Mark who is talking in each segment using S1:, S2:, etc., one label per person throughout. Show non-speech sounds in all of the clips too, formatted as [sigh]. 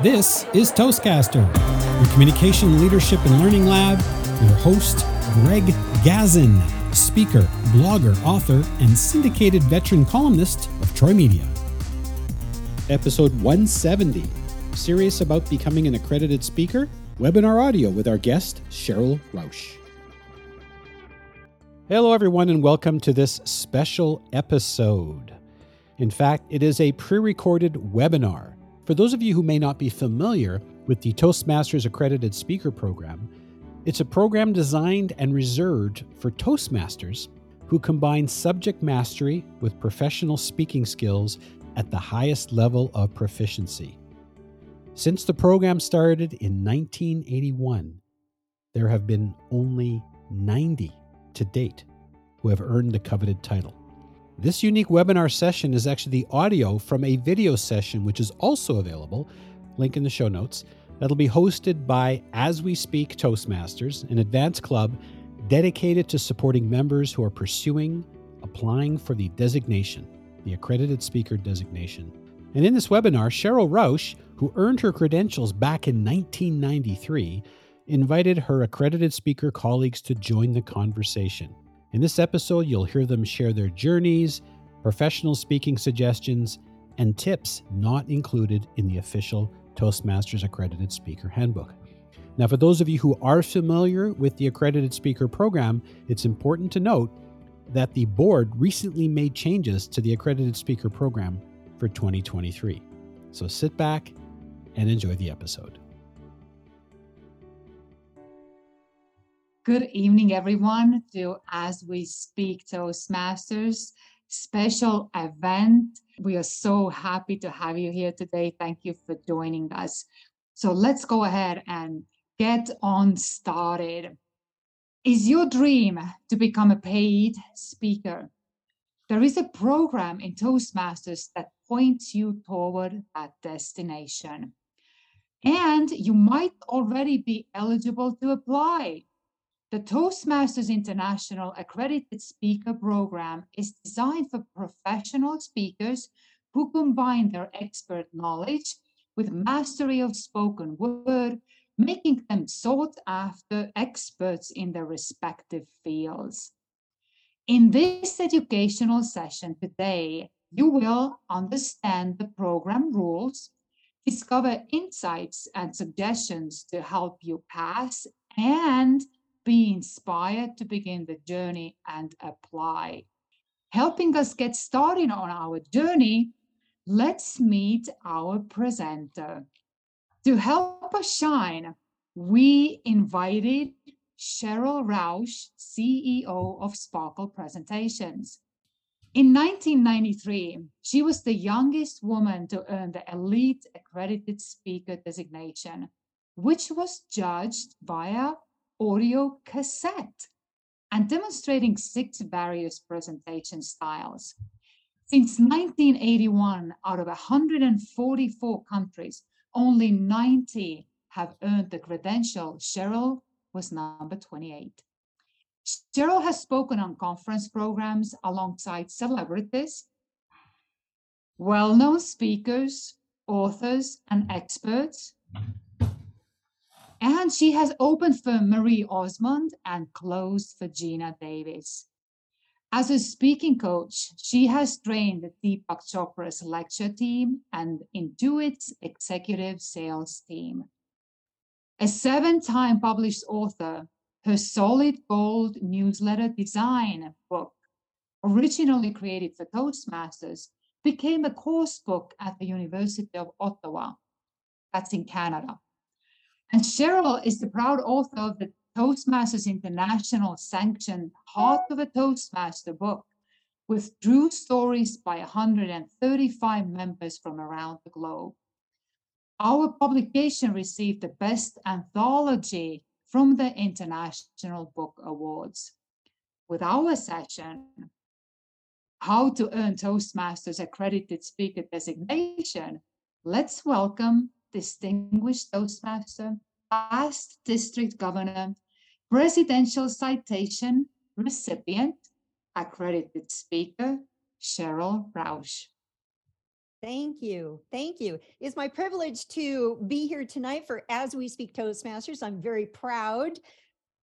S1: This is Toastcaster, your communication, leadership, and learning lab. Your host, Greg Gazin, speaker, blogger, author, and syndicated veteran columnist of Troy Media. Episode 170 Serious about becoming an accredited speaker? Webinar audio with our guest, Cheryl Rausch. Hello, everyone, and welcome to this special episode. In fact, it is a pre recorded webinar for those of you who may not be familiar with the Toastmasters Accredited Speaker Program, it's a program designed and reserved for Toastmasters who combine subject mastery with professional speaking skills at the highest level of proficiency. Since the program started in 1981, there have been only 90 to date who have earned the coveted title. This unique webinar session is actually the audio from a video session, which is also available, link in the show notes, that'll be hosted by As We Speak Toastmasters, an advanced club dedicated to supporting members who are pursuing applying for the designation, the accredited speaker designation. And in this webinar, Cheryl Rausch, who earned her credentials back in 1993, invited her accredited speaker colleagues to join the conversation. In this episode, you'll hear them share their journeys, professional speaking suggestions, and tips not included in the official Toastmasters Accredited Speaker Handbook. Now, for those of you who are familiar with the Accredited Speaker Program, it's important to note that the board recently made changes to the Accredited Speaker Program for 2023. So sit back and enjoy the episode.
S2: Good evening, everyone, to As We Speak Toastmasters special event. We are so happy to have you here today. Thank you for joining us. So let's go ahead and get on started. Is your dream to become a paid speaker? There is a program in Toastmasters that points you toward that destination. And you might already be eligible to apply. The Toastmasters International Accredited Speaker Program is designed for professional speakers who combine their expert knowledge with mastery of spoken word, making them sought after experts in their respective fields. In this educational session today, you will understand the program rules, discover insights and suggestions to help you pass, and be inspired to begin the journey and apply. Helping us get started on our journey, let's meet our presenter. To help us shine, we invited Cheryl Rausch, CEO of Sparkle Presentations. In 1993, she was the youngest woman to earn the Elite Accredited Speaker designation, which was judged via audio cassette and demonstrating six various presentation styles. Since 1981, out of 144 countries, only 90 have earned the credential. Cheryl was number 28. Cheryl has spoken on conference programs alongside celebrities, well known speakers, authors, and experts and she has opened for Marie Osmond and closed for Geena Davis. As a speaking coach, she has trained the Deepak Chopra's lecture team and Intuit's executive sales team. A seven time published author, her Solid Gold newsletter design book, originally created for Toastmasters, became a course book at the University of Ottawa. That's in Canada. And Cheryl is the proud author of the Toastmasters International sanctioned Heart of a Toastmaster book with true stories by 135 members from around the globe. Our publication received the Best Anthology from the International Book Awards. With our session, How to Earn Toastmasters Accredited Speaker Designation, let's welcome Distinguished Toastmaster, past District Governor, Presidential Citation recipient, accredited speaker, Cheryl Rausch.
S3: Thank you. Thank you. It's my privilege to be here tonight for As We Speak Toastmasters. I'm very proud,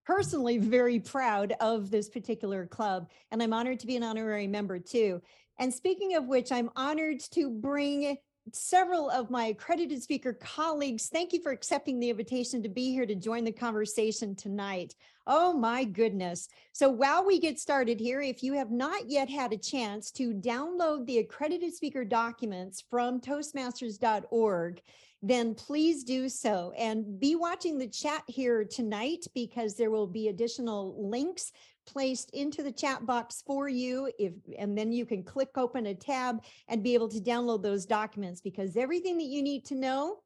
S3: personally, very proud of this particular club, and I'm honored to be an honorary member too. And speaking of which, I'm honored to bring several of my accredited speaker colleagues. Thank you for accepting the invitation to be here to join the conversation tonight. Oh my goodness. So while we get started here, if you have not yet had a chance to download the accredited speaker documents from toastmasters.org, then please do so and be watching the chat here tonight because there will be additional links placed into the chat box for you if and then you can click open a tab and be able to download those documents because everything that you need to know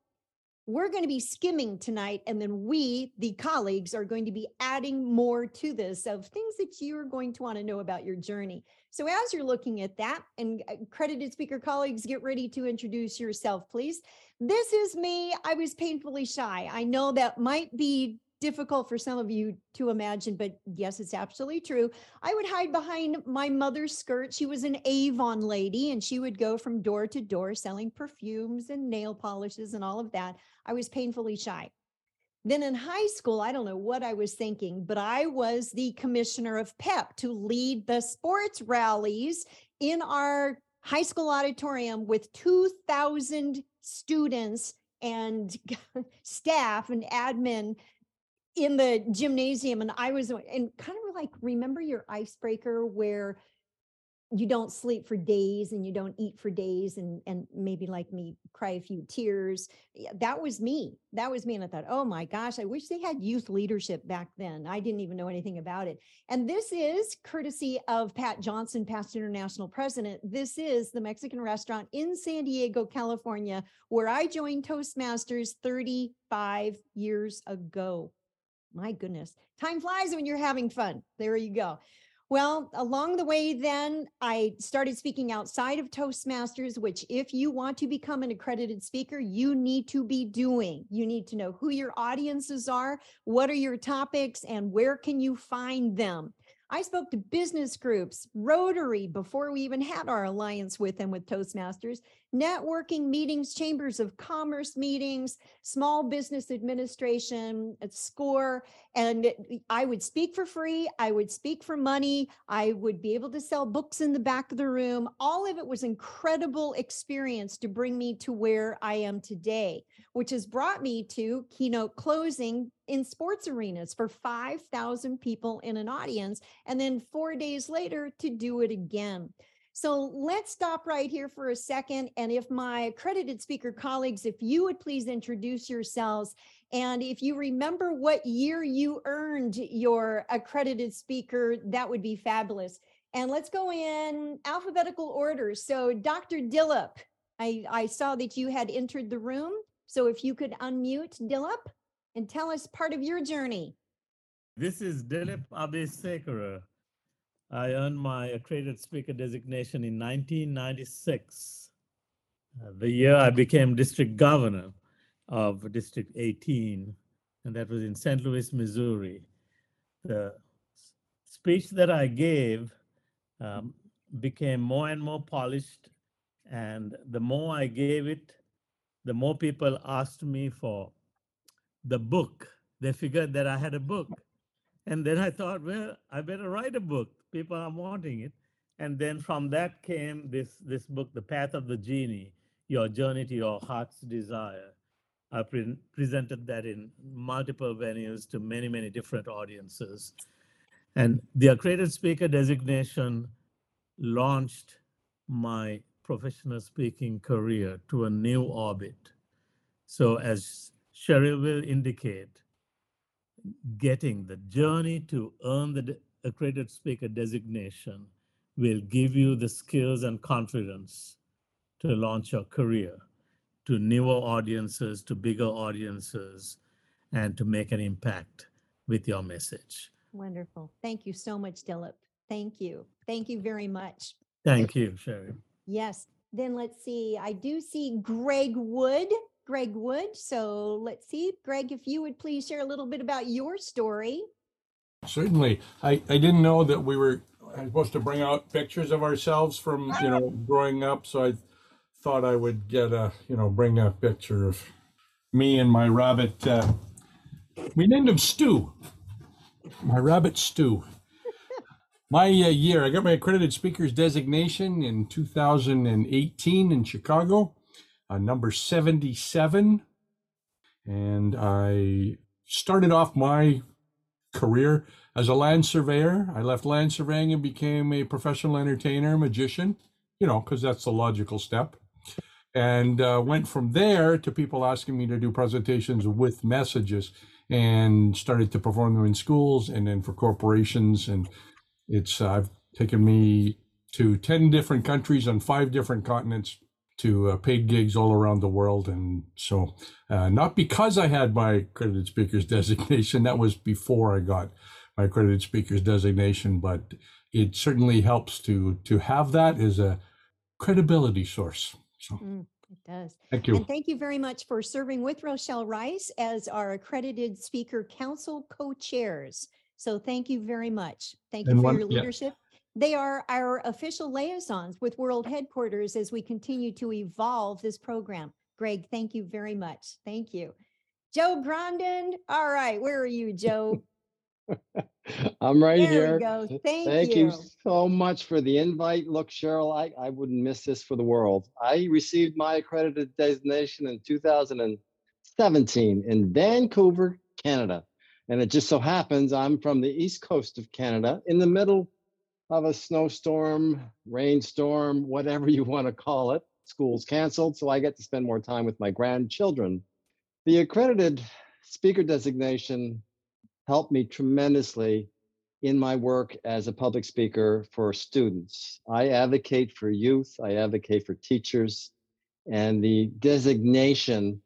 S3: we're going to be skimming tonight and then we the colleagues are going to be adding more to this of things that you're going to want to know about your journey. So as you're looking at that and uh, accredited speaker colleagues get ready to introduce yourself please. This is me. I was painfully shy. I know that might be difficult for some of you to imagine, but yes, it's absolutely true. I would hide behind my mother's skirt. She was an Avon lady and she would go from door to door selling perfumes and nail polishes and all of that. I was painfully shy. Then in high school, I don't know what I was thinking, but I was the commissioner of PEP to lead the sports rallies in our high school auditorium with 2,000 students and [laughs] staff and admin in the gymnasium and I was uh, and kind of like remember your icebreaker where you don't sleep for days and you don't eat for days and and maybe like me cry a few tears? Yeah, that was me. That was me and i thought oh my gosh i wish they had youth leadership back then. I didn't even know anything about it. And this is courtesy of pat johnson past international president this is the mexican restaurant in san diego california where i joined toastmasters 35 years ago my goodness, time flies when you're having fun. There you go. Well, along the way, then I started speaking outside of Toastmasters, which, if you want to become an accredited speaker, you need to be doing. You need to know who your audiences are, what are your topics, and where can you find them. I spoke to business groups, Rotary, before we even had our alliance with them with Toastmasters, networking meetings, chambers of commerce meetings, small business administration, at SCORE. And I would speak for free. I would speak for money. I would be able to sell books in the back of the room. All of it was incredible experience to bring me to where I am today, which has brought me to keynote closing in sports arenas for 5,000 people in an audience. And then four days later to do it again. So let's stop right here for a second. And if my accredited speaker colleagues, if you would please introduce yourselves. And if you remember what year you earned your accredited speaker, that would be fabulous. And let's go in alphabetical order. So Dr. Dilip, I, I saw that you had entered the room. So if you could unmute Dilip and tell us part of your journey.
S4: This is Dilip Abayasekara. I earned my accredited speaker designation in 1996, uh, the year I became district governor of District 18, and that was in St. Louis, Missouri. The speech that I gave um, became more and more polished, and the more I gave it, the more people asked me for the book. They figured that I had a book. And then I thought, well, I better write a book people are wanting it. And then from that came this this book, The Path of the Genie, Your Journey to Your Heart's Desire. I pre- presented that in multiple venues to many, many different audiences. And the accredited speaker designation launched my professional speaking career to a new orbit. So, as Cheryl will indicate, getting the journey to earn the accredited speaker designation will give you the skills and confidence to launch your career to newer audiences, to bigger audiences, and to make an impact with your message.
S3: Wonderful. Thank you so much, Dilip. Thank you. Thank you very much.
S4: Thank you, Sherry.
S3: Yes. Then let's see. I do see Greg Wood. Greg Wood. So let's see, Greg, if you would please share a little bit about your story.
S5: Certainly. I, I didn't know that we were supposed to bring out pictures of ourselves from, you know, growing up. So I thought I would get a, you know, bring a picture of me and my rabbit. Uh, we named him Stew. My rabbit Stu. My uh, year, I got my accredited speakers designation in 2018 in Chicago, uh, number 77. And I started off my career as a land surveyor. I left land surveying and became a professional entertainer, magician, you know, because that's the logical step. And uh, went from there to people asking me to do presentations with messages and started to perform them in schools and then for corporations. And it's, uh, I've taken me to 10 different countries on five different continents to uh, paid gigs all around the world. And so, uh, not because I had my accredited speakers [laughs] designation, that was before I got my accredited speakers designation, but it certainly helps to to have that as a credibility source. So,
S3: Mm, it does.
S5: thank you.
S3: And thank you very much for serving with Rochelle Rice as our accredited speaker council co-chairs. So thank you very much. Thank you
S5: And
S3: for
S5: one-
S3: your
S5: yeah.
S3: leadership. They are our official liaisons with World Headquarters as we continue to evolve this program. Greg, thank you very much. Thank you. Joe Grondin. All right, where are you, Joe? [laughs]
S6: I'm right
S3: There
S6: here.
S3: go.
S6: Th-
S3: Thank you.
S6: so much for the invite. Look, Cheryl, I, I wouldn't miss this for the world. I received my accredited designation in 2017 in Vancouver, Canada. And it just so happens I'm from the east coast of Canada in the middle of a snowstorm, rainstorm, whatever you want to call it. School's canceled, so I get to spend more time with my grandchildren. The accredited speaker designation helped me tremendously in my work as a public speaker for students. I advocate for youth, I advocate for teachers, and the designation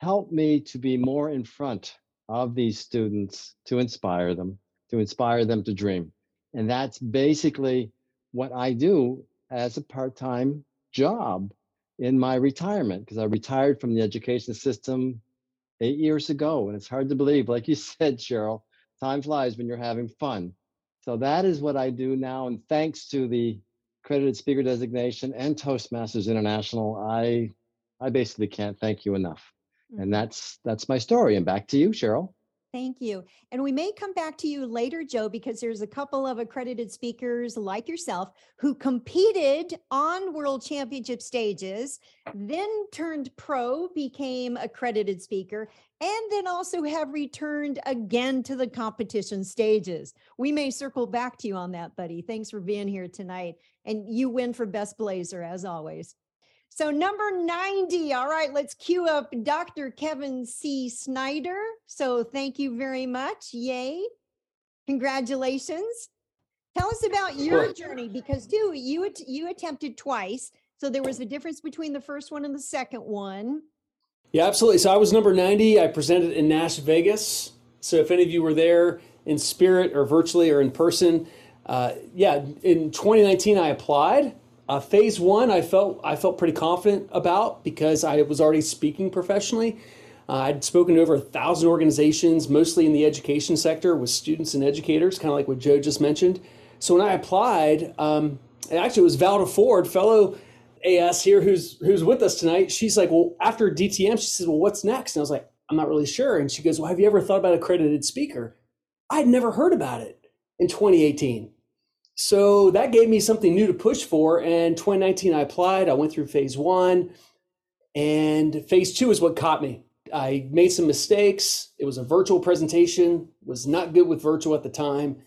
S6: helped me to be more in front of these students to inspire them, to inspire them to dream. And that's basically what I do as a part time job in my retirement, because I retired from the education system eight years ago. And it's hard to believe, like you [laughs] said, Cheryl, time flies when you're having fun. So that is what I do now. And thanks to the accredited speaker designation and Toastmasters International, I I basically can't thank you enough. And mm-hmm. that's that's my story. And back to you, Cheryl.
S3: Thank you. And we may come back to you later, Joe, because there's a couple of accredited speakers like yourself who competed on world championship stages, then turned pro, became accredited speaker, and then also have returned again to the competition stages. We may circle back to you on that, buddy. Thanks for being here tonight. And you win for Best Blazer, as always. So number 90. All right, let's cue up Dr. Kevin C. Snyder. So thank you very much. Yay. Congratulations. Tell us about your journey because too you you attempted twice. So there was a difference between the first one and the second one.
S7: Yeah, absolutely. So I was number 90. I presented in Nash Vegas. So if any of you were there in spirit or virtually or in person, uh, yeah, in 2019 I applied. Uh, phase one, I felt I felt pretty confident about because I was already speaking professionally. Uh, I'd spoken to over a thousand organizations, mostly in the education sector, with students and educators, kind of like what Joe just mentioned. So when I applied, um, and actually it was Valda Ford, fellow AS here, who's who's with us tonight. She's like, well, after DTM, she says, well, what's next? And I was like, I'm not really sure. And she goes, well, have you ever thought about accredited speaker? I'd never heard about it in 2018. So that gave me something new to push for. And 2019, I applied. I went through phase one, and phase two is what caught me. I made some mistakes. It was a virtual presentation. Was not good with virtual at the time,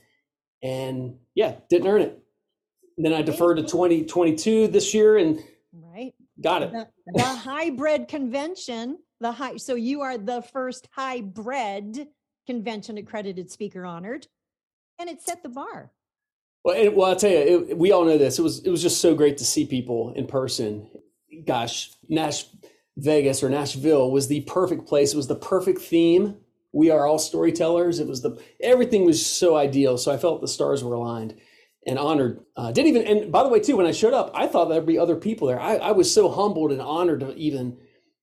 S7: and yeah, didn't earn it. Then I deferred to 2022 this year and
S3: Right.
S7: got it.
S3: The, the hybrid convention, the high so you are the first hybrid convention accredited speaker honored. And it set the bar.
S7: Well, it, well, I'll tell you, it, we all know this. It was it was just so great to see people in person. Gosh, Nash Vegas or Nashville was the perfect place. It was the perfect theme. We are all storytellers. It was the everything was so ideal. So I felt the stars were aligned and honored. Uh, didn't even and by the way too, when I showed up, I thought there'd be other people there. I, I was so humbled and honored to even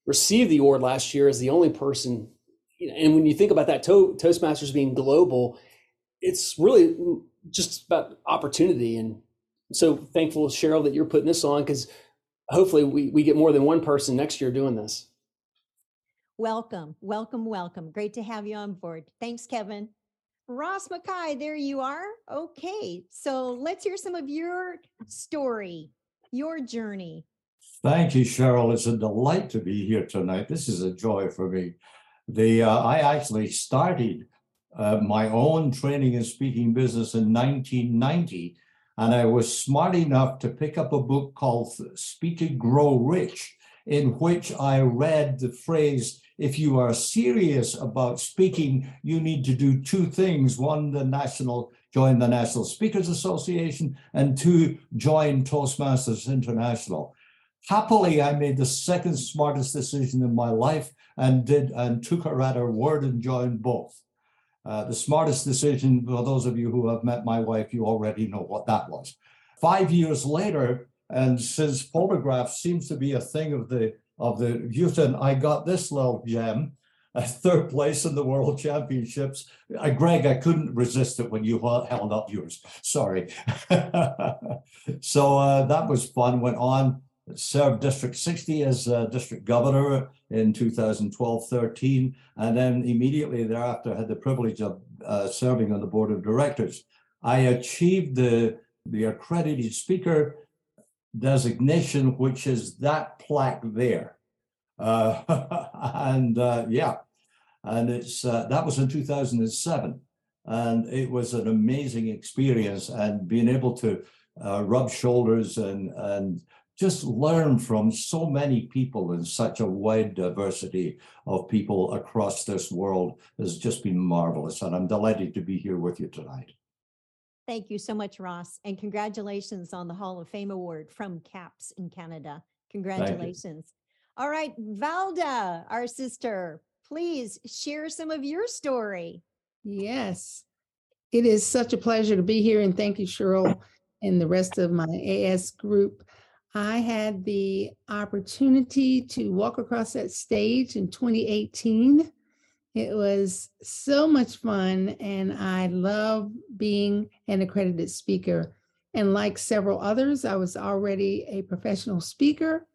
S7: receive the award last year as the only person. And when you think about that, to, Toastmasters being global, it's really just about opportunity and so thankful cheryl that you're putting this on because hopefully we, we get more than one person next year doing this.
S3: Welcome, welcome, welcome. Great to have you on board. Thanks, Kevin. Ross Mackay, there you are. Okay, so let's hear some of your story, your journey.
S8: Thank you, Cheryl. It's a delight to be here tonight. This is a joy for me. The uh, I actually started uh, my own training and speaking business in 1990, and I was smart enough to pick up a book called Speak and Grow Rich, in which I read the phrase if you are serious about speaking, you need to do two things. One, the national, join the National Speakers Association, and two, join Toastmasters International. Happily, I made the second smartest decision in my life and did and took her at her word and joined both. Uh, the smartest decision, for those of you who have met my wife, you already know what that was. Five years later, and since photograph seems to be a thing of the of the Houston, I got this little gem, a third place in the World Championships. Uh, Greg, I couldn't resist it when you held up yours. Sorry. [laughs] so uh, that was fun. Went on, served District 60 as uh, district governor in 2012-13, and then immediately thereafter had the privilege of uh, serving on the board of directors. I achieved the the accredited speaker designation, which is that plaque there. Uh, [laughs] and uh, yeah, and it's uh, that was in 2007, and it was an amazing experience, and being able to uh, rub shoulders and and just learn from so many people and such a wide diversity of people across this world has just been marvelous, and I'm delighted to be here with you tonight.
S3: Thank you so much, Ross. And congratulations on the Hall of Fame Award from CAPS in Canada. Congratulations. All right, Valda, our sister, please share some of your story.
S9: Yes, it is such a pleasure to be here. And thank you, Cheryl, and the rest of my AS group. I had the opportunity to walk across that stage in 2018 it was so much fun, and I love being an accredited speaker. And like several others, I was already a professional speaker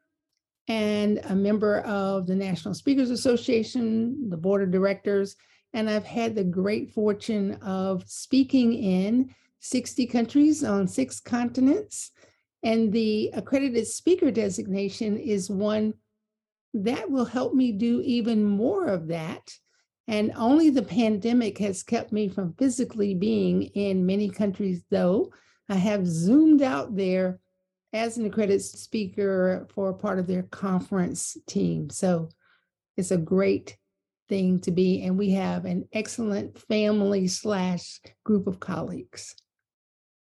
S9: and a member of the National Speakers Association, the board of directors, and I've had the great fortune of speaking in 60 countries on six continents. And the accredited speaker designation is one that will help me do even more of that and only the pandemic has kept me from physically being in many countries, though I have zoomed out there as an accredited speaker for part of their conference team. So it's a great thing to be, and we have an excellent family slash group of colleagues.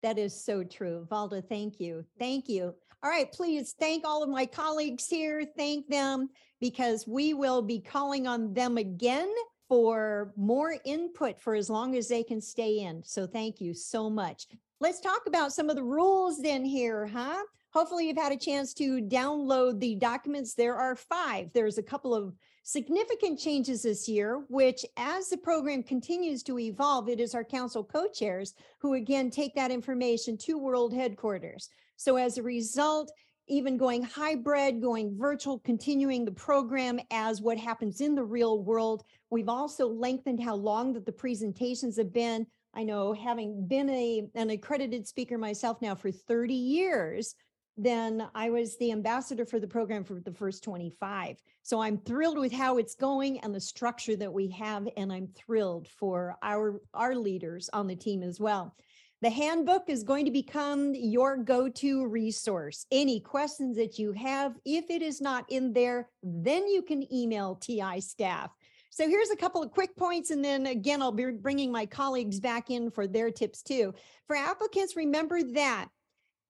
S3: That is so true. Valda, thank you. Thank you. All right, please thank all of my colleagues here. Thank them because we will be calling on them again for more input for as long as they can stay in. So thank you so much. Let's talk about some of the rules then here, huh? Hopefully you've had a chance to download the documents. There are five. There's a couple of significant changes this year, which as the program continues to evolve, it is our council co-chairs who again take that information to world headquarters. So as a result, even going hybrid, going virtual, continuing the program as what happens in the real world. We've also lengthened how long that the presentations have been. I know having been a, an accredited speaker myself now for 30 years, then I was the ambassador for the program for the first 25. So I'm thrilled with how it's going and the structure that we have, and I'm thrilled for our, our leaders on the team as well. The handbook is going to become your go-to resource. Any questions that you have, if it is not in there, then you can email TI staff. So here's a couple of quick points, and then again, I'll be bringing my colleagues back in for their tips too. For applicants, remember that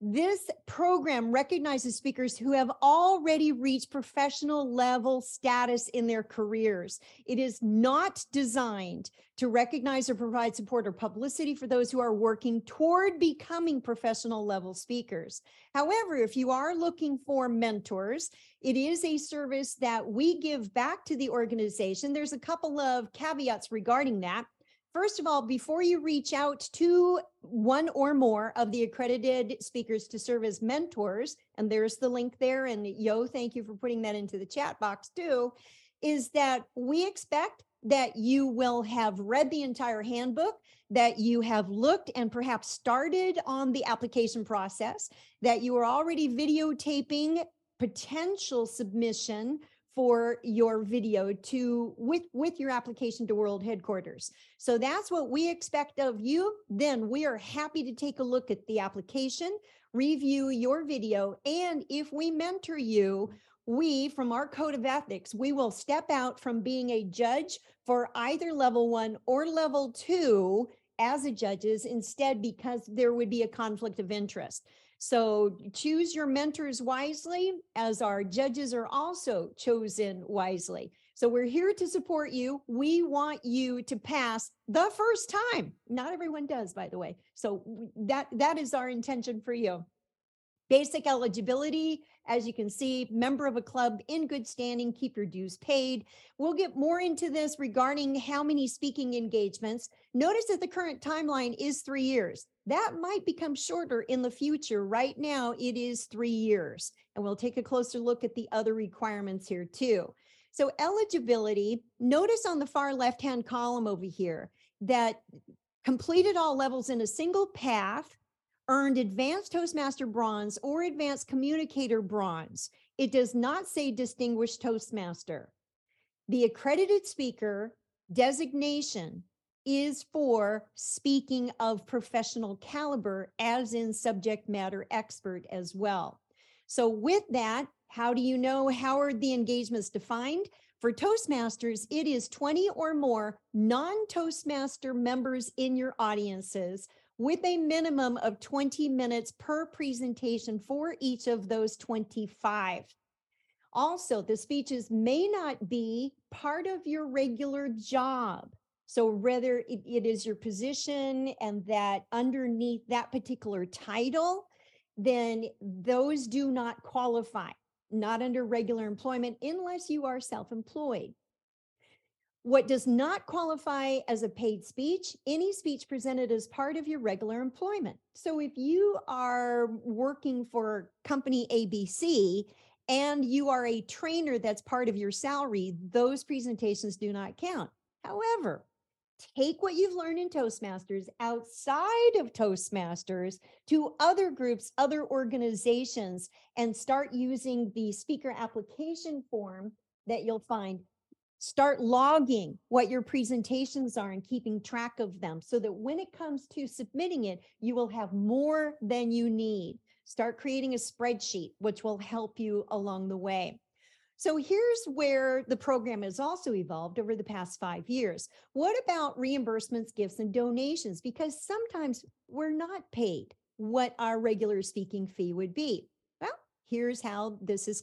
S3: this program recognizes speakers who have already reached professional level status in their careers. It is not designed to recognize or provide support or publicity for those who are working toward becoming professional level speakers. However, if you are looking for mentors, it is a service that we give back to the organization. There's a couple of caveats regarding that. First of all, before you reach out to one or more of the accredited speakers to serve as mentors, and there's the link there, and Yo, thank you for putting that into the chat box too, is that we expect that you will have read the entire handbook, that you have looked and perhaps started on the application process, that you are already videotaping potential submission for your video to with with your application to world headquarters. So that's what we expect of you. Then we are happy to take a look at the application review your video and if we mentor you we from our code of ethics we will step out from being a judge for either level 1 or level 2 as a judges instead because there would be a conflict of interest so choose your mentors wisely as our judges are also chosen wisely. So we're here to support you. We want you to pass the first time. Not everyone does, by the way. So that that is our intention for you. Basic eligibility, as you can see, member of a club in good standing, keep your dues paid. We'll get more into this regarding how many speaking engagements. Notice that the current timeline is three years. That might become shorter in the future. Right now, it is three years. And we'll take a closer look at the other requirements here too. So eligibility, notice on the far left-hand column over here that completed all levels in a single path, earned advanced Toastmaster bronze or advanced communicator bronze. It does not say distinguished Toastmaster. The accredited speaker designation is for speaking of professional caliber, as in subject matter expert as well. So, with that, how do you know how are the engagements defined? For Toastmasters, it is 20 or more non Toastmaster members in your audiences with a minimum of 20 minutes per presentation for each of those 25. Also, the speeches may not be part of your regular job. So whether it, is your position and that underneath that particular title, then those do not qualify, not under regular employment unless you are self-employed. What does not qualify as a paid speech? Any speech presented as part of your regular employment. So if you are working for company ABC and you are a trainer that's part of your salary, those presentations do not count. However, take what you've learned in Toastmasters outside of Toastmasters to other groups, other organizations, and start using the speaker application form that you'll find. Start logging what your presentations are and keeping track of them so that when it comes to submitting it, you will have more than you need. Start creating a spreadsheet, which will help you along the way. So here's where the program has also evolved over the past five years. What about reimbursements, gifts, and donations? Because sometimes we're not paid what our regular speaking fee would be. Well, here's how this is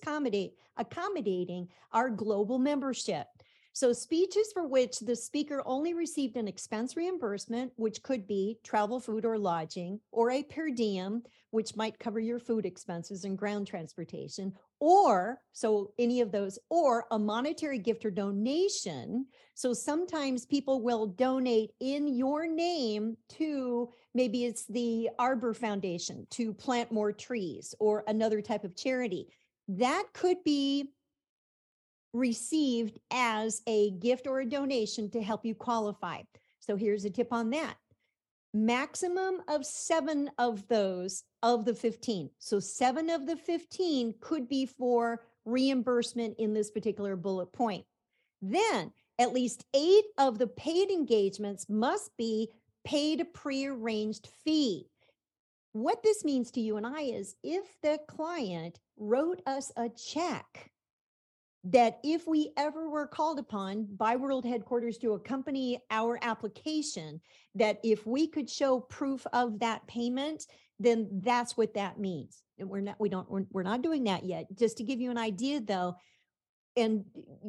S3: accommodating our global membership. So speeches for which the speaker only received an expense reimbursement, which could be travel, food, or lodging, or a per diem, which might cover your food expenses and ground transportation, or so any of those, or a monetary gift or donation. So sometimes people will donate in your name to maybe it's the Arbor Foundation to plant more trees or another type of charity. That could be received as a gift or a donation to help you qualify. So here's a tip on that. Maximum of seven of those of the 15. So seven of the 15 could be for reimbursement in this particular bullet point. Then at least eight of the paid engagements must be paid a prearranged fee. What this means to you and I is if the client wrote us a check that if we ever were called upon by world headquarters to accompany our application that if we could show proof of that payment then that's what that means. And we're not we don't we're, we're not doing that yet. Just to give you an idea though and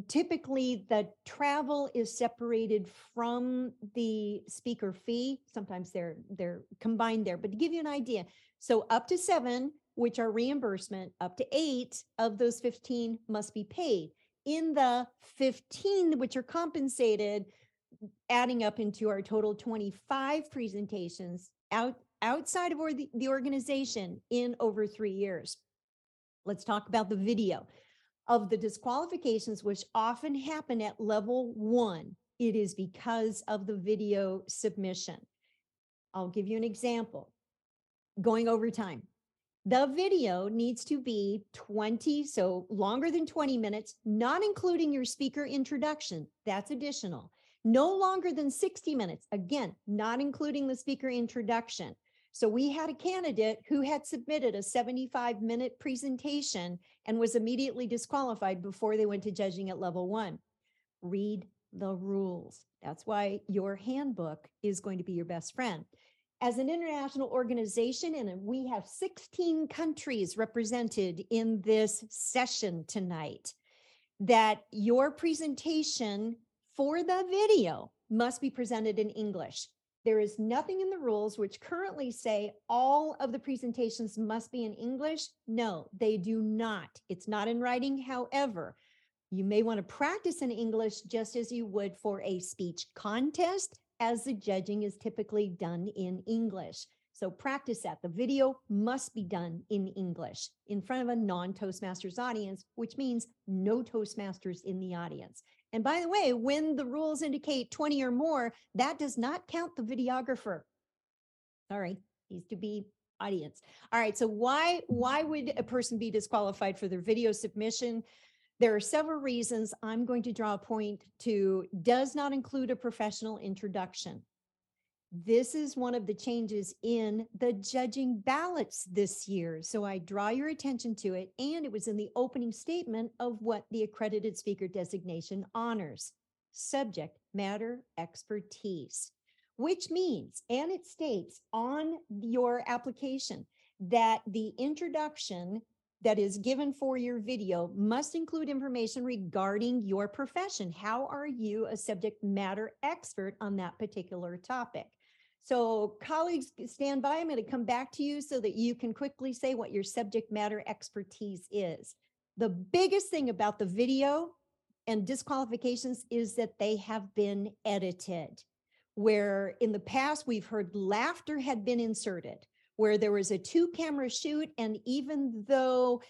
S3: typically the travel is separated from the speaker fee. Sometimes they're they're combined there. But to give you an idea so up to seven which are reimbursement, up to eight of those 15 must be paid. In the 15, which are compensated, adding up into our total 25 presentations out outside of or the, the organization in over three years. Let's talk about the video. Of the disqualifications, which often happen at level one, it is because of the video submission. I'll give you an example. Going over time. The video needs to be 20, so longer than 20 minutes, not including your speaker introduction. That's additional. No longer than 60 minutes. Again, not including the speaker introduction. So we had a candidate who had submitted a 75 minute presentation and was immediately disqualified before they went to judging at level one. Read the rules. That's why your handbook is going to be your best friend. As an international organization, and we have 16 countries represented in this session tonight, that your presentation for the video must be presented in English. There is nothing in the rules which currently say all of the presentations must be in English. No, they do not. It's not in writing. However, you may want to practice in English just as you would for a speech contest, as the judging is typically done in English. So practice that. The video must be done in English in front of a non Toastmasters audience, which means no Toastmasters in the audience. And by the way, when the rules indicate 20 or more, that does not count the videographer. Sorry, needs to be audience. All right, so why why would a person be disqualified for their video submission? There are several reasons. I'm going to draw a point to does not include a professional introduction. This is one of the changes in the judging ballots this year. So I draw your attention to it. And it was in the opening statement of what the accredited speaker designation honors subject matter expertise, which means, and it states on your application that the introduction that is given for your video must include information regarding your profession. How are you a subject matter expert on that particular topic? So colleagues, stand by. I'm going to come back to you so that you can quickly say what your subject matter expertise is. The biggest thing about the video and disqualifications is that they have been edited. Where in the past we've heard laughter had been inserted, where there was a two camera shoot, and even though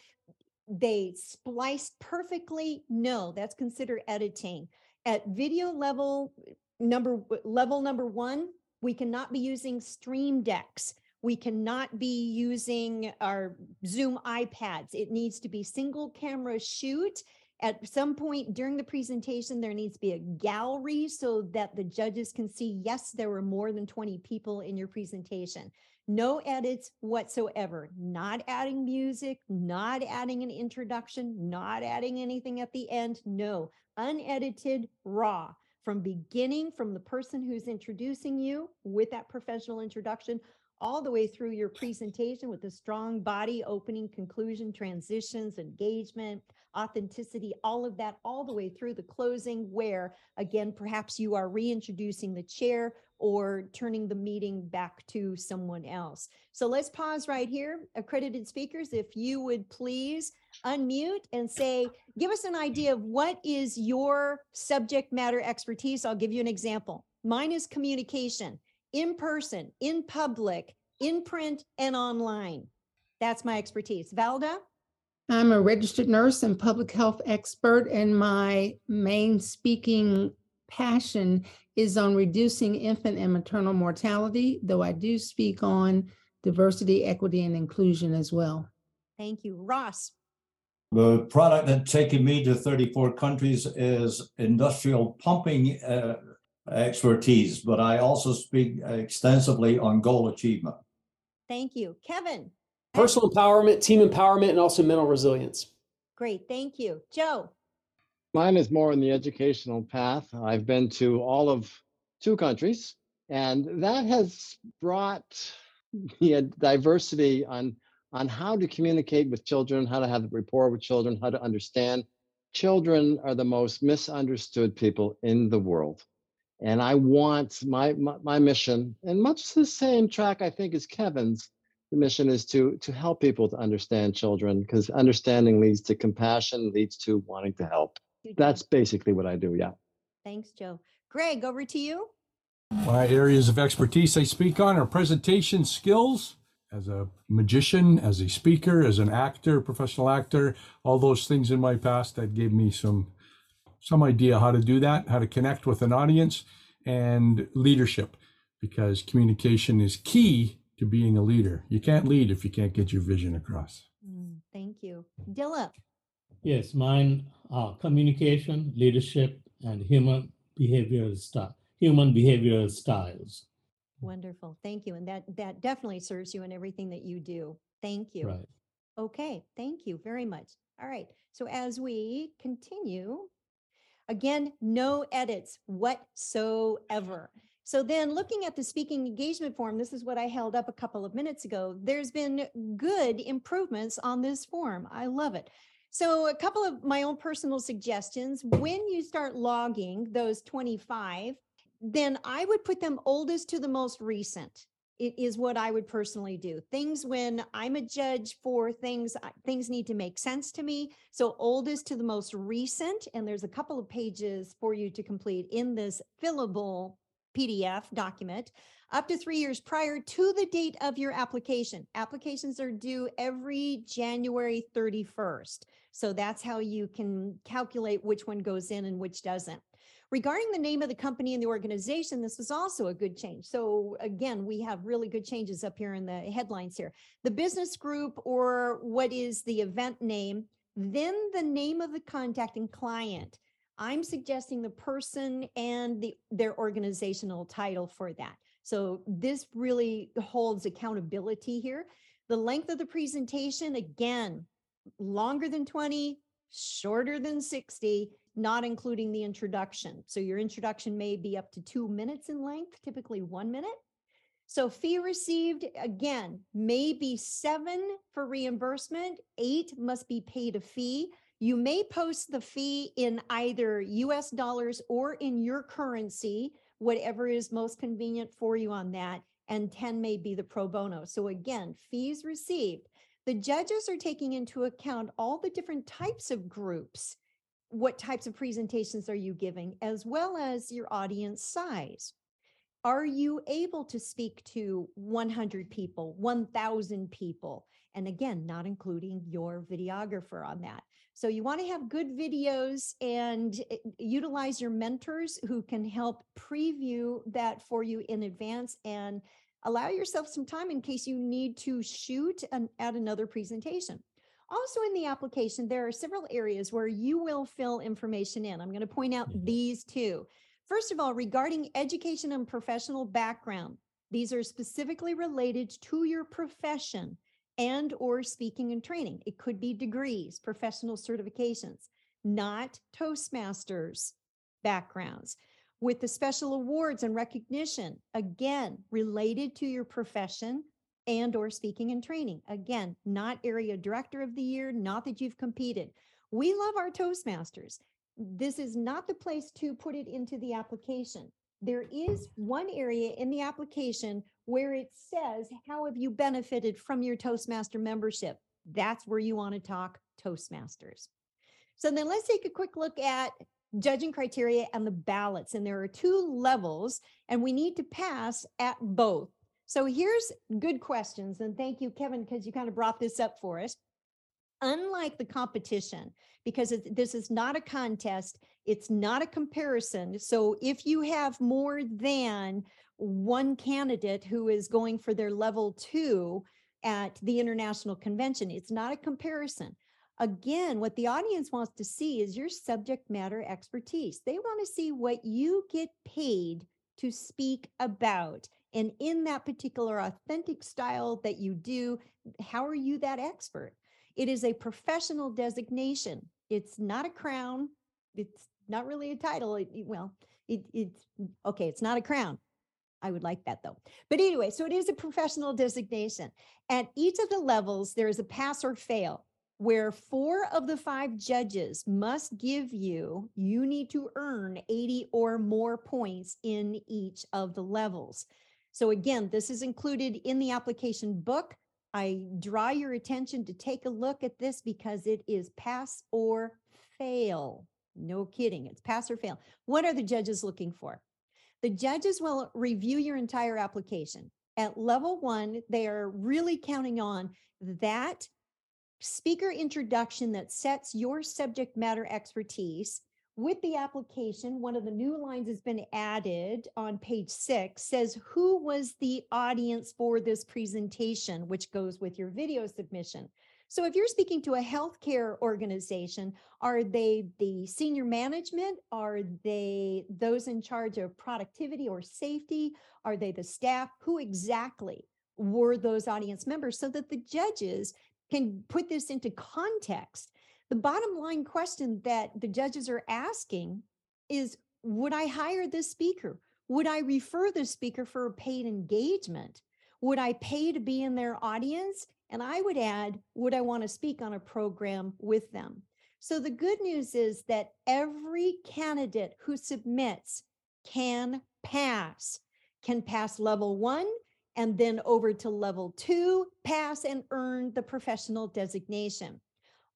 S3: they spliced perfectly, no, that's considered editing. At video level number level number one, we cannot be using stream decks. We cannot be using our Zoom iPads. It needs to be single camera shoot. At some point during the presentation, there needs to be a gallery so that the judges can see, yes, there were more than 20 people in your presentation. No edits whatsoever, not adding music, not adding an introduction, not adding anything at the end. No, unedited, raw. From beginning from the person who's introducing you with that professional introduction all the way through your presentation with a strong body opening conclusion transitions engagement authenticity all of that all the way through the closing where again perhaps you are reintroducing the chair or turning the meeting back to someone else so let's pause right here accredited speakers if you would please unmute and say, give us an idea of what is your subject matter expertise. I'll give you an example. Mine is communication in person, in public, in print, and online. That's my expertise. Valda?
S9: I'm a registered nurse and public health expert, and my main speaking passion is on reducing infant and maternal mortality, though I do speak on diversity, equity, and inclusion as well.
S3: Thank you. Ross?
S8: The product that's taken me to 34 countries is industrial pumping uh, expertise, but I also speak extensively on goal achievement.
S3: Thank you. Kevin?
S7: Personal empowerment, team empowerment, and also mental resilience.
S3: Great. Thank you. Joe?
S6: Mine is more in the educational path. I've been to all of two countries, and that has brought the diversity on on how to communicate with children, how to have rapport with children, how to understand. Children are the most misunderstood people in the world. And I want my, my, my mission, and much the same track I think as Kevin's, the mission is to to help people to understand children because understanding leads to compassion, leads to wanting to help. That's basically what I do. Yeah.
S3: Thanks, Joe. Greg, over to you.
S5: My areas of expertise I speak on are presentation skills as a magician, as a speaker, as an actor, professional actor, all those things in my past that gave me some some idea how to do that, how to connect with an audience and leadership because communication is key to being a leader. You can't lead if you can't get your vision across.
S3: Mm, thank you. Dilip.
S4: Yes, mine are communication, leadership, and human behavioral style, human behavioral styles.
S3: Wonderful. Thank you. And that that definitely serves you in everything that you do. Thank you.
S4: Right.
S3: Okay, thank you very much. All right. So as we continue, again, no edits whatsoever. So then looking at the speaking engagement form, this is what I held up a couple of minutes ago. There's been good improvements on this form. I love it. So a couple of my own personal suggestions, when you start logging those 25, then I would put them oldest to the most recent. It is what I would personally do. Things when I'm a judge for things, things need to make sense to me. So oldest to the most recent, and there's a couple of pages for you to complete in this fillable PDF document up to three years prior to the date of your application. Applications are due every January 31st. So that's how you can calculate which one goes in and which doesn't. Regarding the name of the company and the organization, this was also a good change. So again, we have really good changes up here in the headlines here. The business group or what is the event name, then the name of the contacting client. I'm suggesting the person and the their organizational title for that. So this really holds accountability here. The length of the presentation, again, longer than 20, shorter than 60 not including the introduction. So your introduction may be up to two minutes in length, typically one minute. So fee received, again, may be seven for reimbursement, eight must be paid a fee. You may post the fee in either US dollars or in your currency, whatever is most convenient for you on that. And 10 may be the pro bono. So again, fees received. The judges are taking into account all the different types of groups what types of presentations are you giving, as well as your audience size. Are you able to speak to 100 people, 1,000 people? And again, not including your videographer on that. So you want to have good videos and eh, utilize your mentors who can help preview that for you in advance and allow yourself some time in case you need to shoot an, at another presentation. Also in the application, there are several areas where you will fill information in. I'm going to point out mm-hmm. these two. First of all, regarding education and professional background, these are specifically related to your profession and or speaking and training. It could be degrees, professional certifications, not Toastmasters backgrounds. With the special awards and recognition, again, related to your profession and or speaking and training. Again, not area director of the year, not that you've competed. We love our Toastmasters. This is not the place to put it into the application. There is one area in the application where it says, how have you benefited from your Toastmaster membership? That's where you want to talk Toastmasters. So then let's take a quick look at judging criteria and the ballots. And there are two levels, and we need to pass at both. So here's good questions. And thank you, Kevin, because you kind of brought this up for us. Unlike the competition, because it, this is not a contest, it's not a comparison. So if you have more than one candidate who is going for their level two at the international convention, it's not a comparison. Again, what the audience wants to see is your subject matter expertise. They want to see what you get paid to speak about. And in that particular authentic style that you do, how are you that expert? It is a professional designation. It's not a crown. It's not really a title. It, well, it, it's okay. It's not a crown. I would like that though. But anyway, so it is a professional designation. At each of the levels, there is a pass or fail where four of the five judges must give you, you need to earn 80 or more points in each of the levels. So again, this is included in the application book. I draw your attention to take a look at this because it is pass or fail. No kidding. It's pass or fail. What are the judges looking for? The judges will review your entire application. At level one, they are really counting on that speaker introduction that sets your subject matter expertise with the application, one of the new lines has been added on page six, says who was the audience for this presentation, which goes with your video submission. So if you're speaking to a healthcare organization, are they the senior management? Are they those in charge of productivity or safety? Are they the staff? Who exactly were those audience members so that the judges can put this into context the bottom line question that the judges are asking is Would I hire this speaker? Would I refer the speaker for a paid engagement? Would I pay to be in their audience? And I would add, Would I want to speak on a program with them? So the good news is that every candidate who submits can pass, can pass level one and then over to level two, pass and earn the professional designation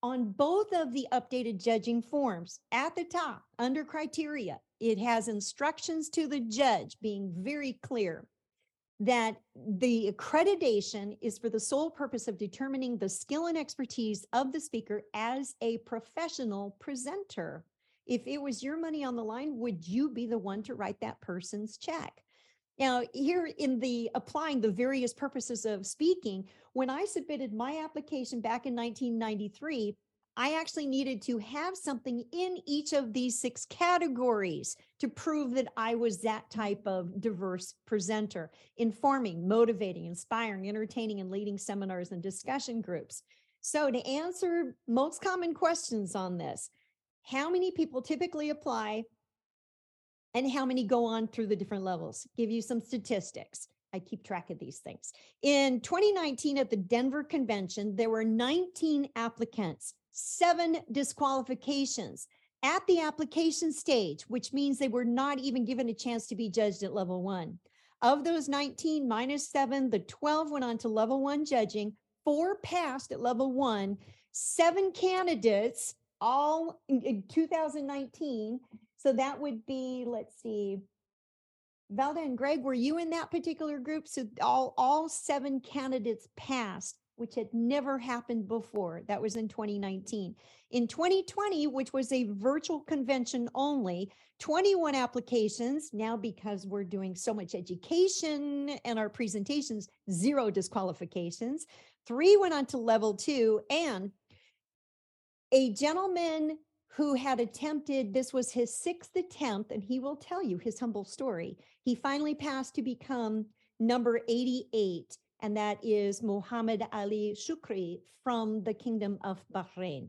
S3: on both of the updated judging forms at the top under criteria, it has instructions to the judge being very clear that the accreditation is for the sole purpose of determining the skill and expertise of the speaker as a professional presenter. If it was your money on the line, would you be the one to write that person's check? Now, here in the applying the various purposes of speaking, when I submitted my application back in 1993, I actually needed to have something in each of these six categories to prove that I was that type of diverse presenter, informing, motivating, inspiring, entertaining, and leading seminars and discussion groups. So, to answer most common questions on this, how many people typically apply and how many go on through the different levels. Give you some statistics. I keep track of these things. In 2019 at the Denver Convention, there were 19 applicants, seven disqualifications at the application stage, which means they were not even given a chance to be judged at level one. Of those 19 minus seven, the 12 went on to level one judging, four passed at level one, seven candidates, all in 2019 so that would be, let's see, Valda and Greg, were you in that particular group? So all, all seven candidates passed, which had never happened before. That was in 2019. In 2020, which was a virtual convention only, 21 applications. Now, because we're doing so much education and our presentations, zero disqualifications. Three went on to level two, and a gentleman who had attempted, this was his sixth attempt, and he will tell you his humble story. He finally passed to become number 88, and that is Muhammad Ali Shukri from the Kingdom of Bahrain.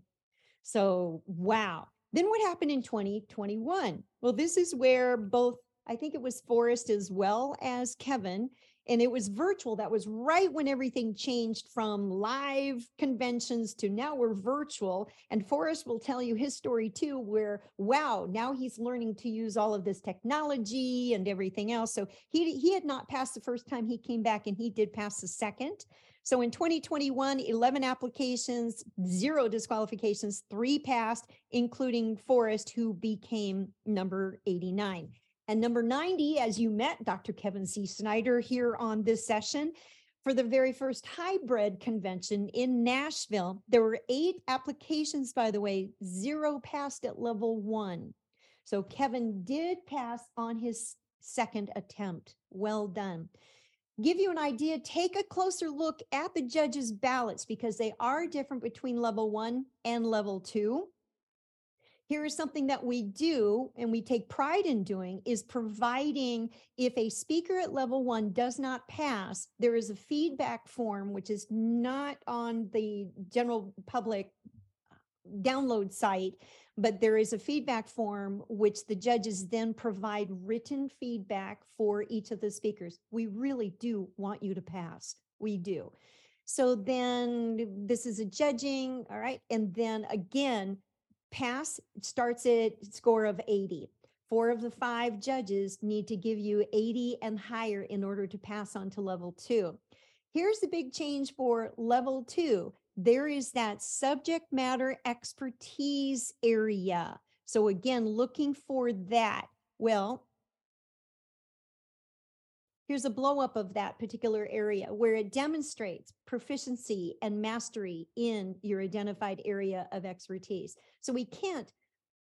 S3: So, wow. Then what happened in 2021? Well, this is where both, I think it was Forrest as well as Kevin and it was virtual. That was right when everything changed from live conventions to now we're virtual. And Forrest will tell you his story too, where wow, now he's learning to use all of this technology and everything else. So he he had not passed the first time he came back, and he did pass the second. So in 2021, 11 applications, zero disqualifications, three passed, including Forrest, who became number 89. And number 90, as you met Dr. Kevin C. Snyder here on this session, for the very first hybrid convention in Nashville, there were eight applications, by the way, zero passed at level one. So Kevin did pass on his second attempt. Well done. Give you an idea, take a closer look at the judges' ballots because they are different between level one and level two here is something that we do and we take pride in doing is providing if a speaker at level one does not pass there is a feedback form which is not on the general public download site but there is a feedback form which the judges then provide written feedback for each of the speakers. We really do want you to pass. We do. So then this is a judging all right? And then again pass starts at score of 80. Four of the five judges need to give you 80 and higher in order to pass on to level two. Here's the big change for level two. There is that subject matter expertise area. So again, looking for that. Well, here's a blow up of that particular area where it demonstrates proficiency and mastery in your identified area of expertise. So we can't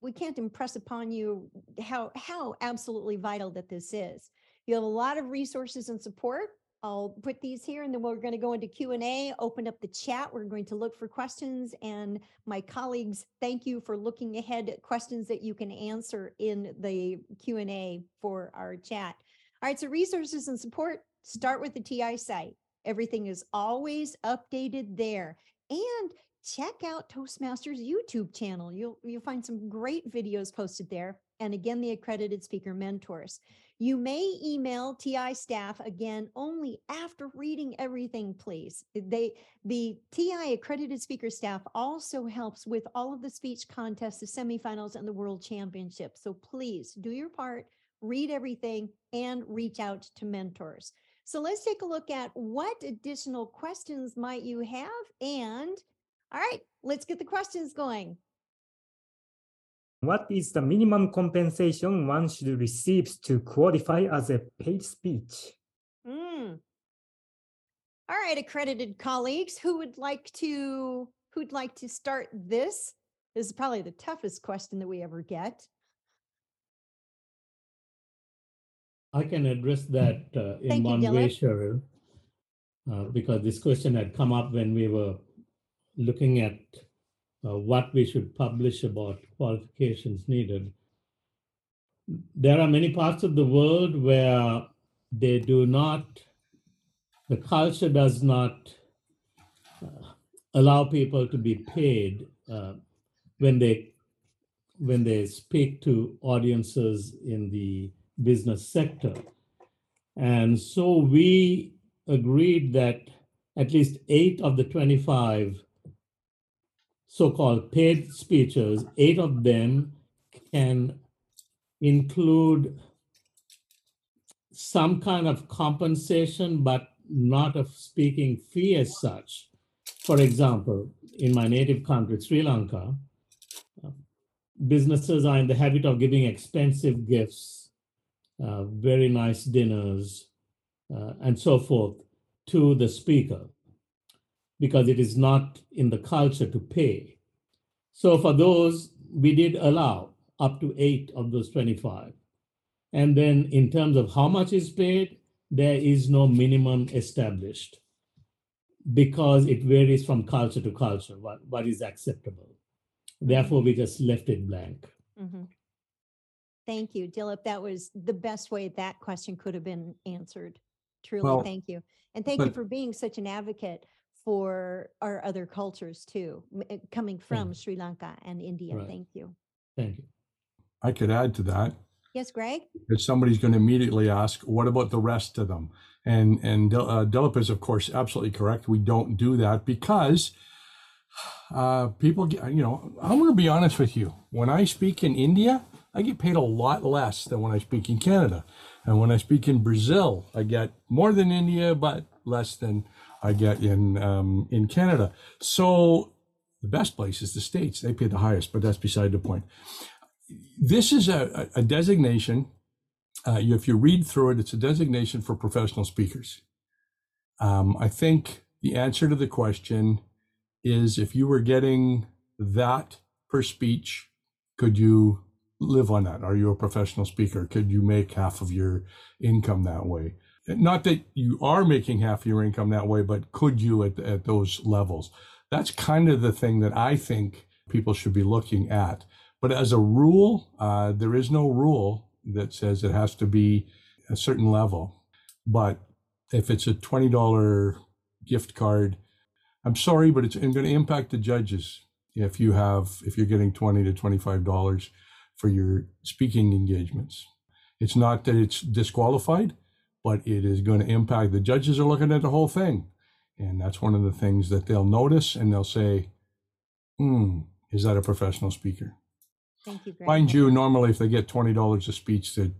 S3: we can't impress upon you how how absolutely vital that this is. You have a lot of resources and support. I'll put these here and then we're going to go into Q&A, open up the chat. We're going to look for questions and my colleagues, thank you for looking ahead at questions that you can answer in the Q&A for our chat. All right, so resources and support, start with the TI site. Everything is always updated there. And check out Toastmasters YouTube channel. You'll, you'll find some great videos posted there. And again, the accredited speaker mentors. You may email TI staff again only after reading everything, please. They the TI accredited speaker staff also helps with all of the speech contests, the semifinals, and the world championship. So please do your part, read everything, and reach out to mentors. So let's take a look at what additional questions might you have. And all right, let's get the questions going.
S10: What is the minimum compensation one should receive to qualify as a paid speech?
S3: Mm. All right, accredited colleagues, who would like to who'd like to start this? This is probably the toughest question that we ever get.
S4: I can address that uh, in
S3: Thank you,
S4: one way,
S3: Dylan.
S4: Cheryl, uh, because this question had come up when we were looking at uh, what we should publish about qualifications needed. There are many parts of the world where they do not, the culture does not uh, allow people to be paid uh, when they when they speak to audiences in the business sector. And so we agreed that at least eight of the 25 so-called paid speeches, eight of them can include some kind of compensation, but not a speaking fee as such. For example, in my native country, Sri Lanka, businesses are in the habit of giving expensive gifts, uh, very nice dinners, uh, and so forth to the speaker because it is not in the culture to pay. So for those, we did allow up to eight of those 25. And then in terms of how much is paid, there is no minimum established because it varies from culture to culture, what, what is acceptable. Therefore, we just left it blank.
S3: Mhm. Thank you, Dilip. That was the best way that question could have been answered. Truly,
S5: Well,
S3: thank you. And thank you
S5: but-
S3: for being such an advocate for our other cultures too, m- eh, coming from Sri Lanka and India.
S4: Right.
S3: Thank you.
S4: Thank you.
S5: I could add to that.
S3: Yes, Greg?
S5: that somebody's going to immediately ask, what about the rest of them? And and uh, Dilip is of course absolutely correct. We don't do that because uh, people get, you know, I'm going to be honest with you. When I speak in India, I get paid a lot less than when I speak in Canada, and when I speak in Brazil, I get more than India, but less than I get in um, in Canada. So the best place is the states; they pay the highest, but that's beside the point. This is a, a designation uh, if you read through it, it's a designation for professional speakers. Um, I think the answer to the question is if you were getting that per speech, could you live on that? Are you a professional speaker? Could you make half of your income that way? Not that you are making half your income that way, but could you at, at those levels? That's kind of the thing that I think people should be looking at. But as a rule, uh, there is no rule that says it has to be a certain level. But if it's a $20 gift card, I'm sorry, but it's going to impact the judges if you have if you're getting 20 to 25 dollars for your speaking engagements. It's not that it's disqualified, but it is going to impact the judges are looking at the whole thing. And that's one of the things that they'll notice and they'll say, hmm, is that a professional speaker?
S3: Thank you, Greg.
S5: Mind you, normally if they get twenty dollars a speech, they're,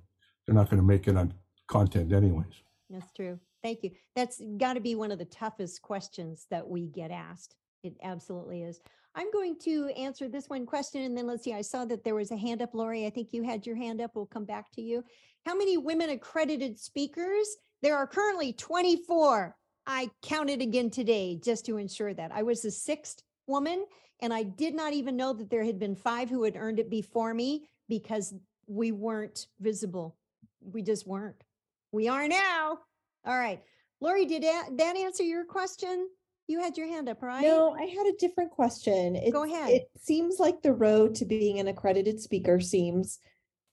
S5: they're not gonna make it on content anyways.
S3: That's true. Thank you. That's got to be one of the toughest questions that we get asked. It absolutely is. I'm going to answer this one question and then let's see. I saw that there was a hand up, Lori. I think you had your hand up. We'll come back to you. How many women accredited speakers? There are currently 24. I counted again today just to ensure that. I was the sixth woman, and I did not even know that there had been five who had earned it before me because we weren't visible. We just weren't. We are now. All right. Lori, did that answer your question? You had your hand up, right?
S11: No, I had a different question. It,
S3: Go ahead.
S11: It seems like the road to being an accredited speaker seems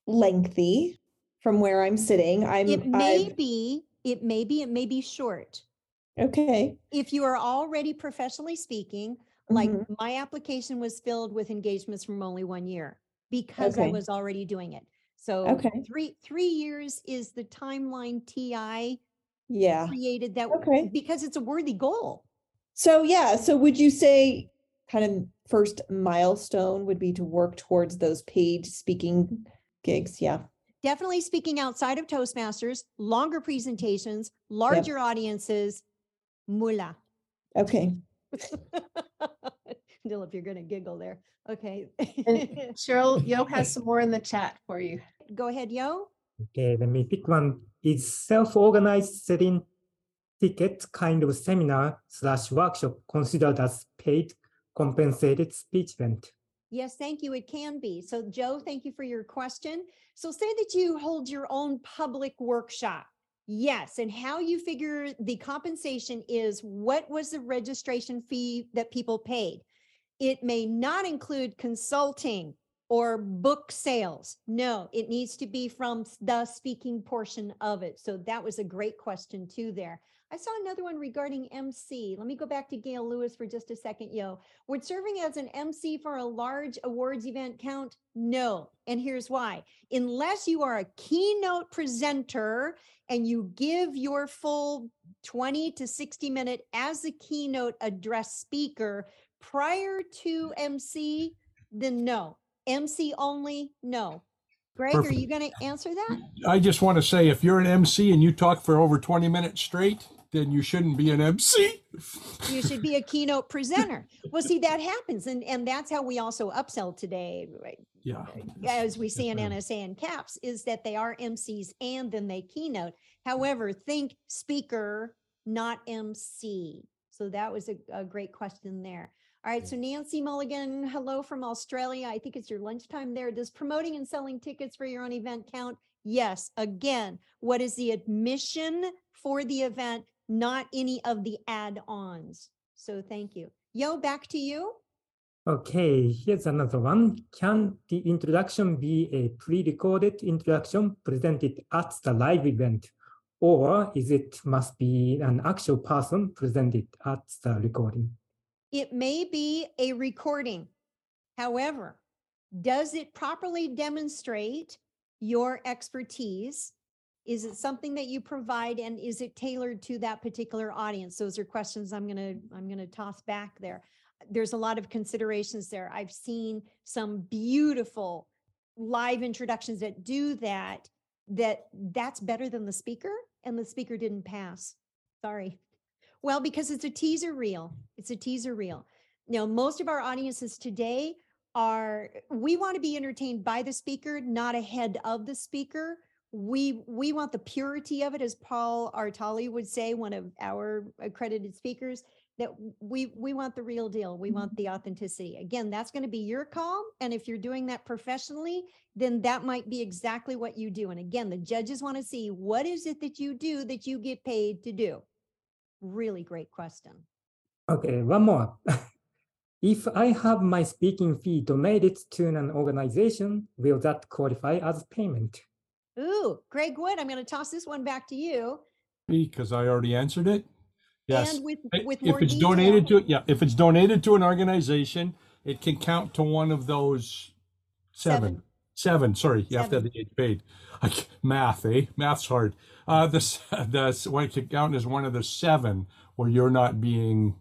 S11: lengthy from where I'm sitting. I'm
S3: It may
S11: I've-
S3: be, it may be, it may be short.
S11: okay.
S3: If you are already professionally speaking, like
S11: mhm,
S3: my application was filled with engagements from only one year because I was already doing it. So
S11: Okay.
S3: three three years is the timeline TI
S11: Yeah.
S3: created that
S11: Okay.
S3: because it's a worthy goal.
S11: So yeah, so would you say kind of first milestone would be to work towards those paid speaking gigs? Yeah.
S3: Definitely speaking outside of Toastmasters, longer presentations, larger audiences, moolah.
S11: Okay. [laughs]
S3: Dilip, you're gonna giggle there. Okay.
S9: And [laughs] Cheryl, Yo has some more in the chat for you.
S3: Go ahead, Yo.
S10: Okay, let me pick one. Is self-organized selling tickets kind of seminar slash workshop considered as paid compensated speech event?
S3: Yes, thank you. It can be. So Joe, thank you for your question. So say that you hold your own public workshop. Yes, and how you figure the compensation is what was the registration fee that people paid? It may not include consulting or book sales. No, it needs to be from the speaking portion of it. So that was a great question too there. I saw another one regarding MC. Let me go back to Gail Lewis for just a second, yo. Would serving as an MC for a large awards event count? No. And here's why. Unless you are a keynote presenter and you give your full 20 to 60 minute as a keynote address speaker prior to MC, then no. MC only, no. Greg, are you going to answer that?
S5: I just want to say if you're an MC and you talk for over 20 minutes straight, then you shouldn't be an MC.
S3: you should be a keynote presenter. Well, see, that happens. And, and that's how we also upsell today, right?
S5: Yeah.
S3: As we see in. NSA and CAPS, is that they are MCs and then they keynote. However, think speaker, not MC. So that was a, a great question there. All right, so Nancy Mulligan, hello from Australia. I think it's your lunchtime there. Does promoting and selling tickets for your own event count? Yes. Again, what is the admission for the event, not any of the add-ons? So thank you. Yo, back to you.
S10: Okay, here's another one. Can the introduction be a pre-recorded introduction presented at the live event? Or is it must be an actual person presented at the recording?
S3: It may be a recording. However, does it properly demonstrate your expertise? Is it something that you provide and is it tailored to that particular audience? Those are questions I'm going to I'm going to toss back there. There's a lot of considerations there. I've seen some beautiful live introductions that do that that that's better than the speaker and the speaker didn't pass. Sorry. Well, because it's a teaser reel. It's a teaser reel. Now, most of our audiences today are we want to be entertained by the speaker, not ahead of the speaker. We we want the purity of it, as Paul Artali would say, one of our accredited speakers, that we we want the real deal. We want mm-hmm. the authenticity. Again, that's going to be your call. And if you're doing that professionally, then that might be exactly what you do. And again, the judges want to see what is it that you do that you get paid to do. Really great question.
S10: Okay, one more. [laughs] if I have my speaking fee donated to an organization, will that qualify as payment?
S3: Ooh, Greg Wood, I'm going to toss this one back to you.
S5: Because I already answered it. Yes.
S3: And with with
S5: if
S3: more
S5: it's
S3: detail.
S5: donated to yeah if it's donated to an organization it can count to one of those seven seven, sorry you have to have the age paid c math eh math's hard uh the s- [laughs] the what it can count as one of the seven where you're not being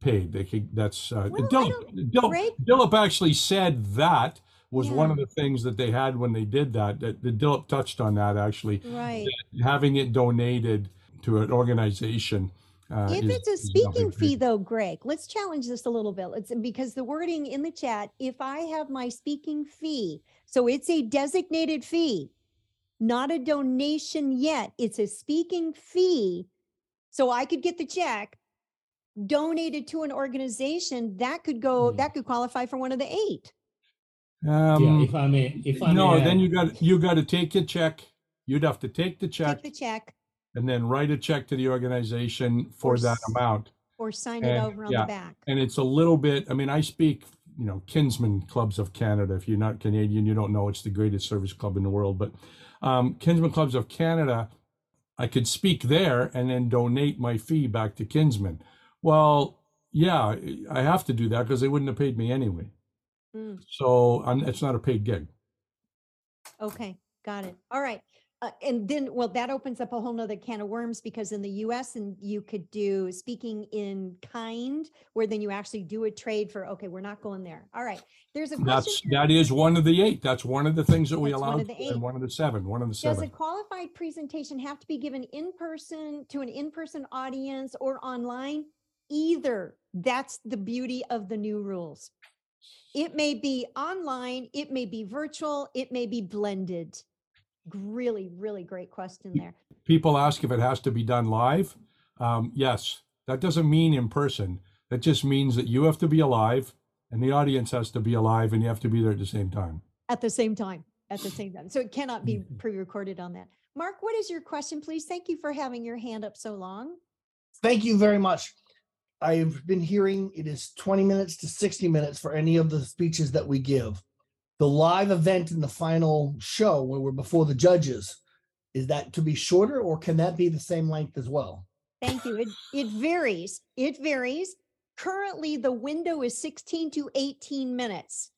S5: paid they could that's uh
S3: Well,
S5: Dilip,
S3: don't-
S5: Dilip,
S3: Greg-
S5: Dilip actually said that was one of the things that they had when they did that that the Dilip touched on that actually
S3: Right.
S5: having it donated to an organization Uh,
S3: If
S5: is-
S3: it's a speaking fee though, Greg, let's challenge this a little bit. Let's, because the wording in the chat, if I have my speaking fee, so it's a designated fee, not a donation yet, it's a speaking fee. So I could get the check donated to an organization that could go,
S4: Mm.
S3: that could qualify for one of the eight.
S4: Yeah,
S5: Um,
S4: if I may, if I
S5: no,
S4: may
S5: then
S4: add-
S5: you got you got to take your check. You'd have to take the check
S3: Take the check
S5: and then write a check to the organization for
S3: Or
S5: that amount.
S3: or sign it over on
S5: yeah,
S3: the back.
S5: And it's a little bit. I mean, I speak. You know, Kinsmen Clubs of Canada. If you're not Canadian, you don't know it's the greatest service club in the world. But um, Kinsmen Clubs of Canada, I could speak there and then donate my fee back to Kinsman. Well, yeah, I have to do that because they wouldn't have paid me anyway.
S3: Mm.
S5: So it's not a paid gig.
S3: Okay, got it. All right. Uh, and then, well, that opens up a whole nother can of worms because in the US and you could do speaking in kind, where then you actually do a trade for, okay, we're not going there. All right. There's a question.
S5: That's that is one of the eight. That's one of the things that we
S3: That's one of the eight.
S5: and one of the seven. One of the seven.
S3: Does a qualified presentation have to be given in person to an in-person audience or online? Either. That's the beauty of the new rules. It may be online, it may be virtual, it may be blended. Really, really great question there.
S5: People ask if it has to be done live. Um, yes, that doesn't mean in person. That just means that you have to be alive, and the audience has to be alive, and you have to be there at the same time.
S3: At the same time, at the same time. So it cannot be pre-recorded on that. Mark, what is your question, please? Thank you for having your hand up so long.
S12: Thank you very much. I've been hearing it is 20 minutes to 60 minutes for any of the speeches that we give. The live event in the final show where we're before the judges, is that to be shorter or can that be the same length as well?
S3: Thank you. It, it varies. It varies. Currently, the window is 16 to 18 minutes.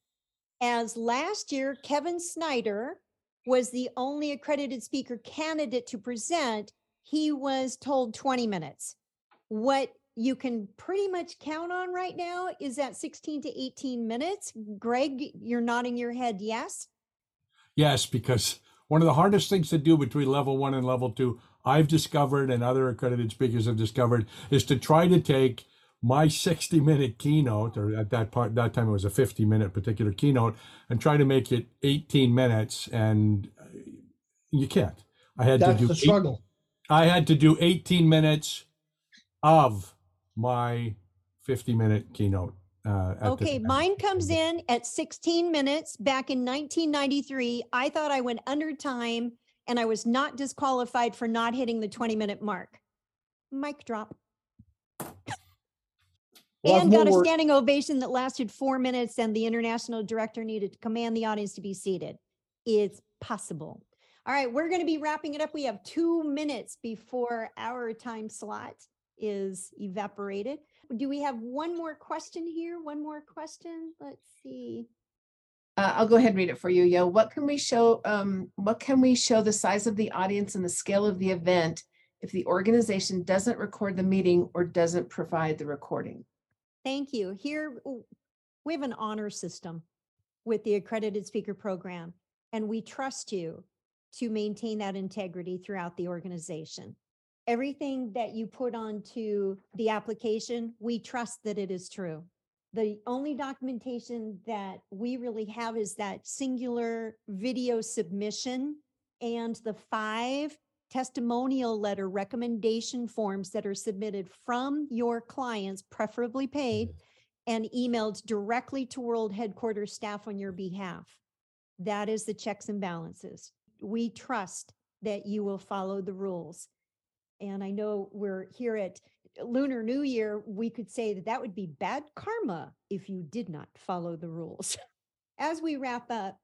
S3: As last year, Kevin Snyder was the only accredited speaker candidate to present, he was told 20 minutes. What you can pretty much count on right now is that 16 to 18 minutes. Greg, you're nodding your head yes.
S5: Yes, because one of the hardest things to do between level one and level two, I've discovered and other accredited speakers have discovered, is to try to take my 60 minute keynote, or at that part, that time it was a 50 minute particular keynote, and try to make it 18 minutes. And uh, you can't. I had
S12: That's
S5: to do
S12: the
S5: eight-
S12: struggle.
S5: I had to do 18 minutes of my 50 minute keynote. Uh, at the
S3: Okay,
S5: time.
S3: mine comes in at 16 minutes back in 1993. I thought I went under time and I was not disqualified for not hitting the 20 minute mark. Mic drop.
S12: Well,
S3: and got a
S12: more work-
S3: standing ovation that lasted four minutes, and the international director needed to command the audience to be seated. It's possible. All right, we're going to be wrapping it up. We have two minutes before our time slot is evaporated. Do we have one more question here? One more question? Let's see.
S13: Uh, I'll go ahead and read it for you, Yo. What can we show, um, what can we show the size of the audience and the scale of the event if the organization doesn't record the meeting or doesn't provide the recording?
S3: Thank you. Here, we have an honor system with the accredited speaker program, and we trust you to maintain that integrity throughout the organization. Everything that you put onto the application, we trust that it is true. The only documentation that we really have is that singular video submission and the five testimonial letter recommendation forms that are submitted from your clients, preferably paid, mm-hmm. and emailed directly to World Headquarters staff on your behalf. That is the checks and balances. We trust that you will follow the rules. And I know we're here at Lunar New Year, we could say that that would be bad karma if you did not follow the rules. [laughs] As we wrap up,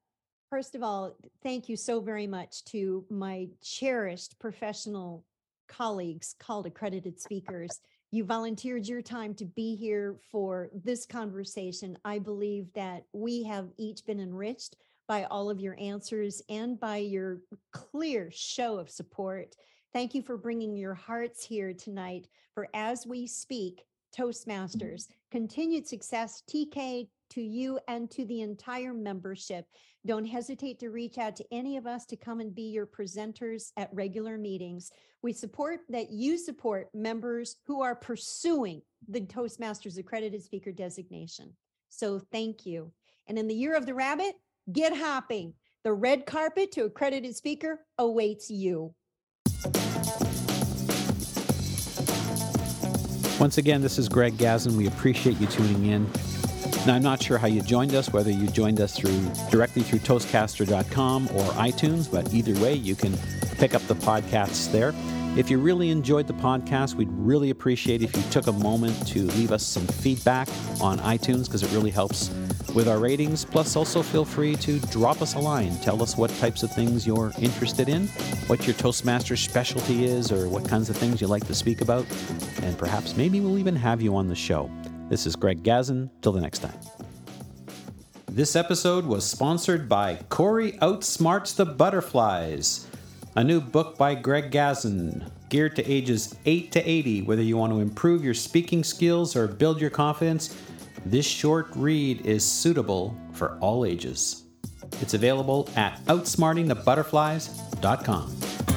S3: first of all, thank you so very much to my cherished professional colleagues called accredited speakers. You volunteered your time to be here for this conversation. I believe that we have each been enriched by all of your answers and by your clear show of support. Thank you for bringing your hearts here tonight for As We Speak mm-hmm. Toastmasters. Continued success, TK to you and to the entire membership. Don't hesitate to reach out to any of us to come and be your presenters at regular meetings. We support that you support members who are pursuing the Toastmasters accredited speaker designation. So thank you. And in the year of the rabbit, get hopping. The red carpet to accredited speaker awaits you.
S1: Once again, this is Greg Gazin. We appreciate you tuning in. Now, I'm not sure how you joined us, whether you joined us through directly through Toastcaster.com or iTunes, but either way, you can pick up the podcasts there. If you really enjoyed the podcast, we'd really appreciate if you took a moment to leave us some feedback on iTunes because it really helps with our ratings. Plus, also feel free to drop us a line. Tell us what types of things you're interested in, what your Toastmaster specialty is, or what kinds of things you like to speak about. And perhaps maybe we'll even have you on the show. This is Greg Gazin. Till the next time. This episode was sponsored by Corey Outsmarts the Butterflies, a new book by Greg Gazin, geared to ages 8 to 80. Whether you want to improve your speaking skills or build your confidence, this short read is suitable for all ages. It's available at outsmartingthebutterflies.com.